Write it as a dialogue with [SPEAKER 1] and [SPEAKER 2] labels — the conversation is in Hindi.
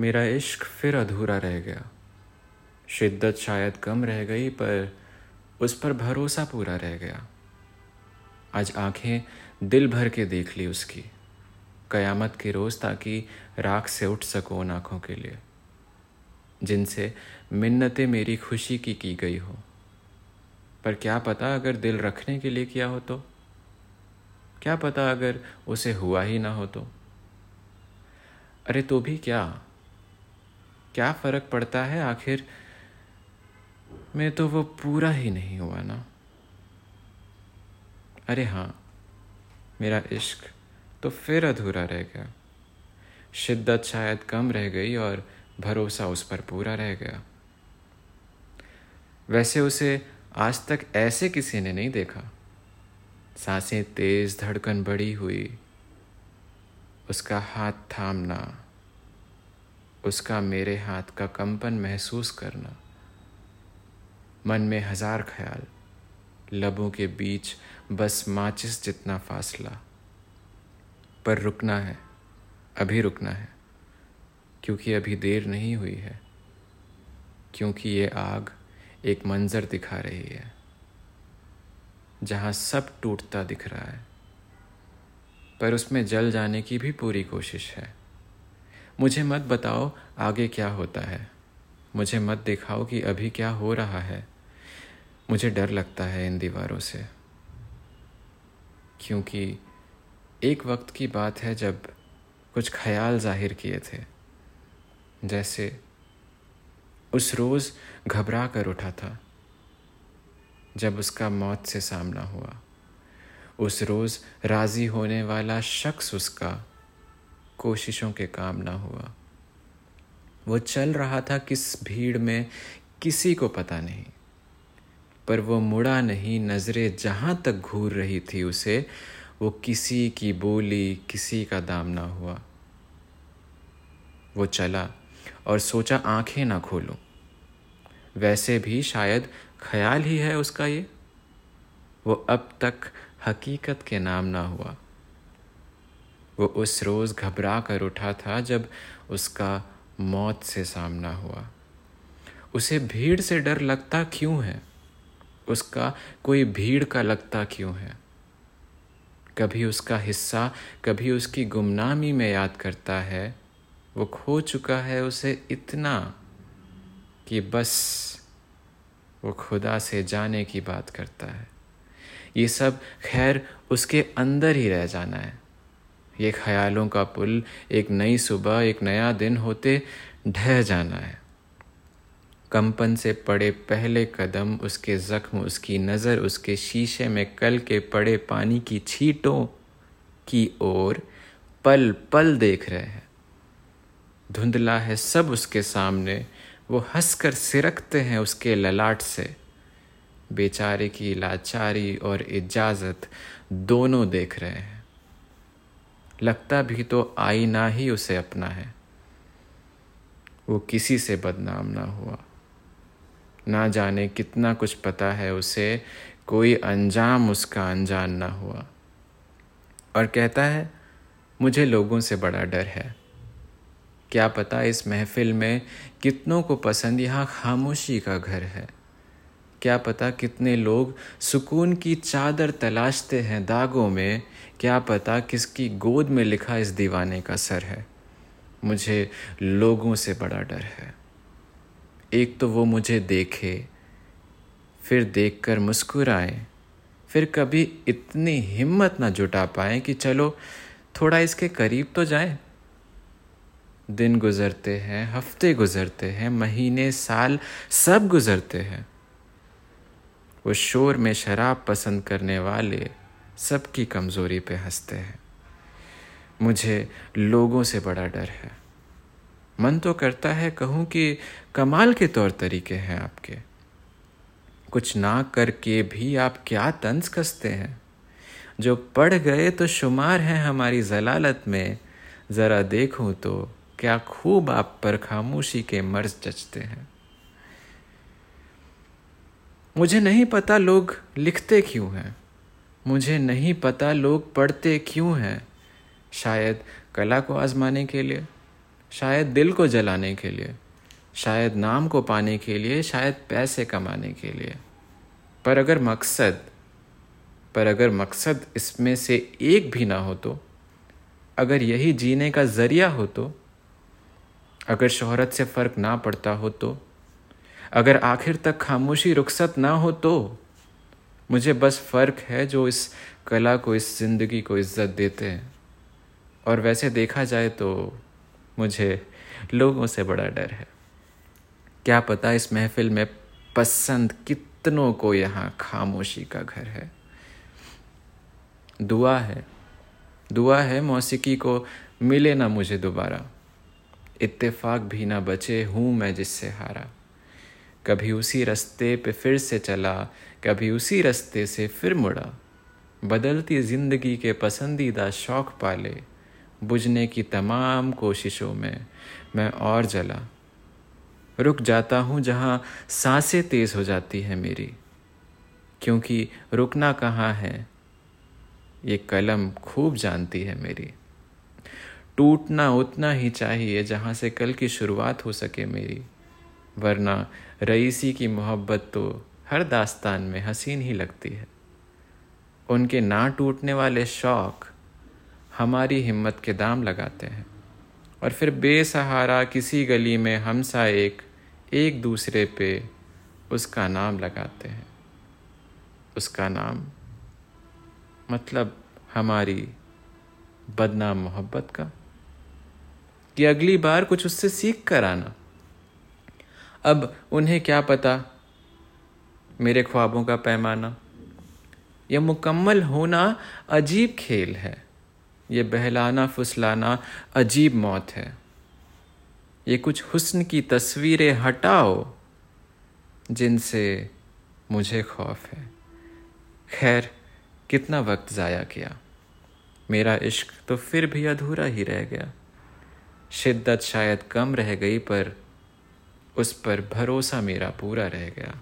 [SPEAKER 1] मेरा इश्क फिर अधूरा रह गया। शिद्दत शायद कम रह गई, पर उस पर भरोसा पूरा रह गया। आज आँखें दिल भर के देख ली उसकी। कयामत के रोज ताकि राख से उठ सको उन आँखों के लिए, जिनसे मिन्नतें मेरी खुशी की की गई हो। पर क्या पता अगर दिल रखने के लिए किया हो तो? क्या पता अगर उसे हुआ ही ना हो तो? अरे तो भी क्या? क्या फ़र्क पड़ता है आखिर? मैं तो वो पूरा ही नहीं हुआ ना। अरे हाँ मेरा इश्क तो फिर अधूरा रह गया। शिद्दत शायद कम रह गई और भरोसा उस पर पूरा रह गया। वैसे उसे आज तक ऐसे किसी ने नहीं देखा। साँसें तेज धड़कन बड़ी हुई, उसका हाथ थामना। उसका मेरे हाथ का कंपन महसूस करना। मन में हज़ार ख्याल, लबों के बीच बस माचिस जितना फासला। पर रुकना है, अभी रुकना है, क्योंकि अभी देर नहीं हुई है, क्योंकि ये आग एक मंजर दिखा रही है, जहाँ सब टूटता दिख रहा है। पर उसमें जल जाने की भी पूरी कोशिश है। मुझे मत बताओ आगे क्या होता है। मुझे मत दिखाओ कि अभी क्या हो रहा है। मुझे डर लगता है इन दीवारों से। क्योंकि एक वक्त की बात है जब कुछ ख्याल ज़ाहिर किए थे। जैसे उस रोज़ घबरा कर उठा था। जब उसका मौत से सामना हुआ। उस रोज़ राज़ी होने वाला शख्स उसका कोशिशों के काम ना हुआ। वो चल रहा था किस भीड़ में, किसी को पता नहीं। पर वो मुड़ा नहीं, नज़रें जहाँ तक घूर रही थी उसे, वो किसी की बोली, किसी का दाम ना हुआ। वो चला और सोचा आँखें ना खोलूं। वैसे भी शायद ख्याल ही है उसका ये। वो अब तक हकीकत के नाम ना हुआ। वो उस रोज़ घबरा कर उठा था जब उसका मौत से सामना हुआ। उसे भीड़ से डर लगता क्यों है? उसका कोई भीड़ का लगता क्यों है? कभी उसका हिस्सा, कभी उसकी गुमनामी में याद करता है। वो खो चुका है उसे इतना कि बस वो खुदा से जाने की बात करता है। ये सब खैर उसके अंदर ही रह जाना है। ये ख्यालों का पुल एक नई सुबह, एक नया दिन होते ढह जाना है। कंपन से पड़े पहले कदम, उसके जख्म, उसकी नज़र, उसके शीशे में कल के पड़े पानी की छींटों की ओर पल पल देख रहे हैं। धुंधला है सब उसके सामने, वो हंसकर सिरकते हैं उसके ललाट से। बेचारे की लाचारी और इजाज़त दोनों देख रहे हैं। लगता भी तो आईना ही उसे अपना है। वो किसी से बदनाम ना हुआ। ना जाने कितना कुछ पता है उसे, कोई अंजाम उसका अनजान ना हुआ। और कहता है, मुझे लोगों से बड़ा डर है। क्या पता इस महफिल में कितनों को पसंद यहाँ खामोशी का घर है। क्या पता कितने लोग सुकून की चादर तलाशते हैं दागों में? क्या पता किसकी गोद में लिखा इस दीवाने का सर है? मुझे लोगों से बड़ा डर है। एक तो वो मुझे देखे, फिर देखकर मुस्कुराए, फिर कभी इतनी हिम्मत ना जुटा पाए कि चलो, थोड़ा इसके करीब तो जाए। दिन गुजरते हैं, हफ़्ते गुजरते हैं, महीने, साल सब गुजरते हैं। वो शोर में शराब पसंद करने वाले सबकी कमज़ोरी पे हँसते हैं। मुझे लोगों से बड़ा डर है। मन तो करता है कहूँ कि कमाल के तौर तरीके हैं आपके। कुछ ना करके भी आप क्या तंज कसते हैं? जो पढ़ गए तो शुमार हैं हमारी जलालत में। ज़रा देखूँ तो क्या खूब आप पर खामोशी के मर्ज जचते हैं। मुझे नहीं पता लोग लिखते क्यों हैं। मुझे नहीं पता लोग पढ़ते क्यों हैं। शायद कला को आजमाने के लिए, शायद दिल को जलाने के लिए, शायद नाम को पाने के लिए, शायद पैसे कमाने के लिए। पर अगर मकसद, पर अगर मकसद इसमें से एक भी ना हो तो अगर यही जीने का ज़रिया हो तो अगर शोहरत से फ़र्क ना पड़ता हो तो अगर आखिर तक खामोशी रुखसत ना हो तो? मुझे बस फ़र्क है जो इस कला को, इस ज़िंदगी को इज़्ज़त देते हैं। और वैसे देखा जाए तो मुझे लोगों से बड़ा डर है। क्या पता इस महफिल में पसंद कितनों को यहाँ खामोशी का घर है। दुआ है दुआ है मौसीकी को, मिले ना मुझे दोबारा। इत्तेफाक भी ना बचे, हूँ मैं जिससे हारा। कभी उसी रास्ते पे फिर से चला, कभी उसी रास्ते से फिर मुड़ा। बदलती ज़िंदगी के पसंदीदा शौक पाले, बुझने की तमाम कोशिशों में मैं और जला। रुक जाता हूँ जहाँ साँसें तेज़ हो जाती हैं मेरी, क्योंकि रुकना कहाँ है? ये कलम खूब जानती है मेरी। टूटना उतना ही चाहिए जहाँ से कल की शुरुआत हो सके मेरी। वरना रईसी की मोहब्बत तो हर दास्तान में हसीन ही लगती है। उनके ना टूटने वाले शौक हमारी हिम्मत के दाम लगाते हैं। और फिर बेसहारा किसी गली में हम सा एक एक दूसरे पे उसका नाम लगाते हैं। उसका नाम मतलब हमारी बदनाम मोहब्बत का। कि अगली बार कुछ उससे सीख कर आना। अब उन्हें क्या पता? मेरे ख्वाबों का पैमाना। यह मुकम्मल होना अजीब खेल है। ये बहलाना, फुसलाना अजीब मौत है। ये कुछ हुस्न की तस्वीरें हटाओ, जिनसे मुझे खौफ है। खैर, कितना वक्त ज़ाया किया मेरा इश्क तो फिर भी अधूरा ही रह गया। शिद्दत शायद कम रह गई, पर उस पर भरोसा मेरा पूरा रह गया।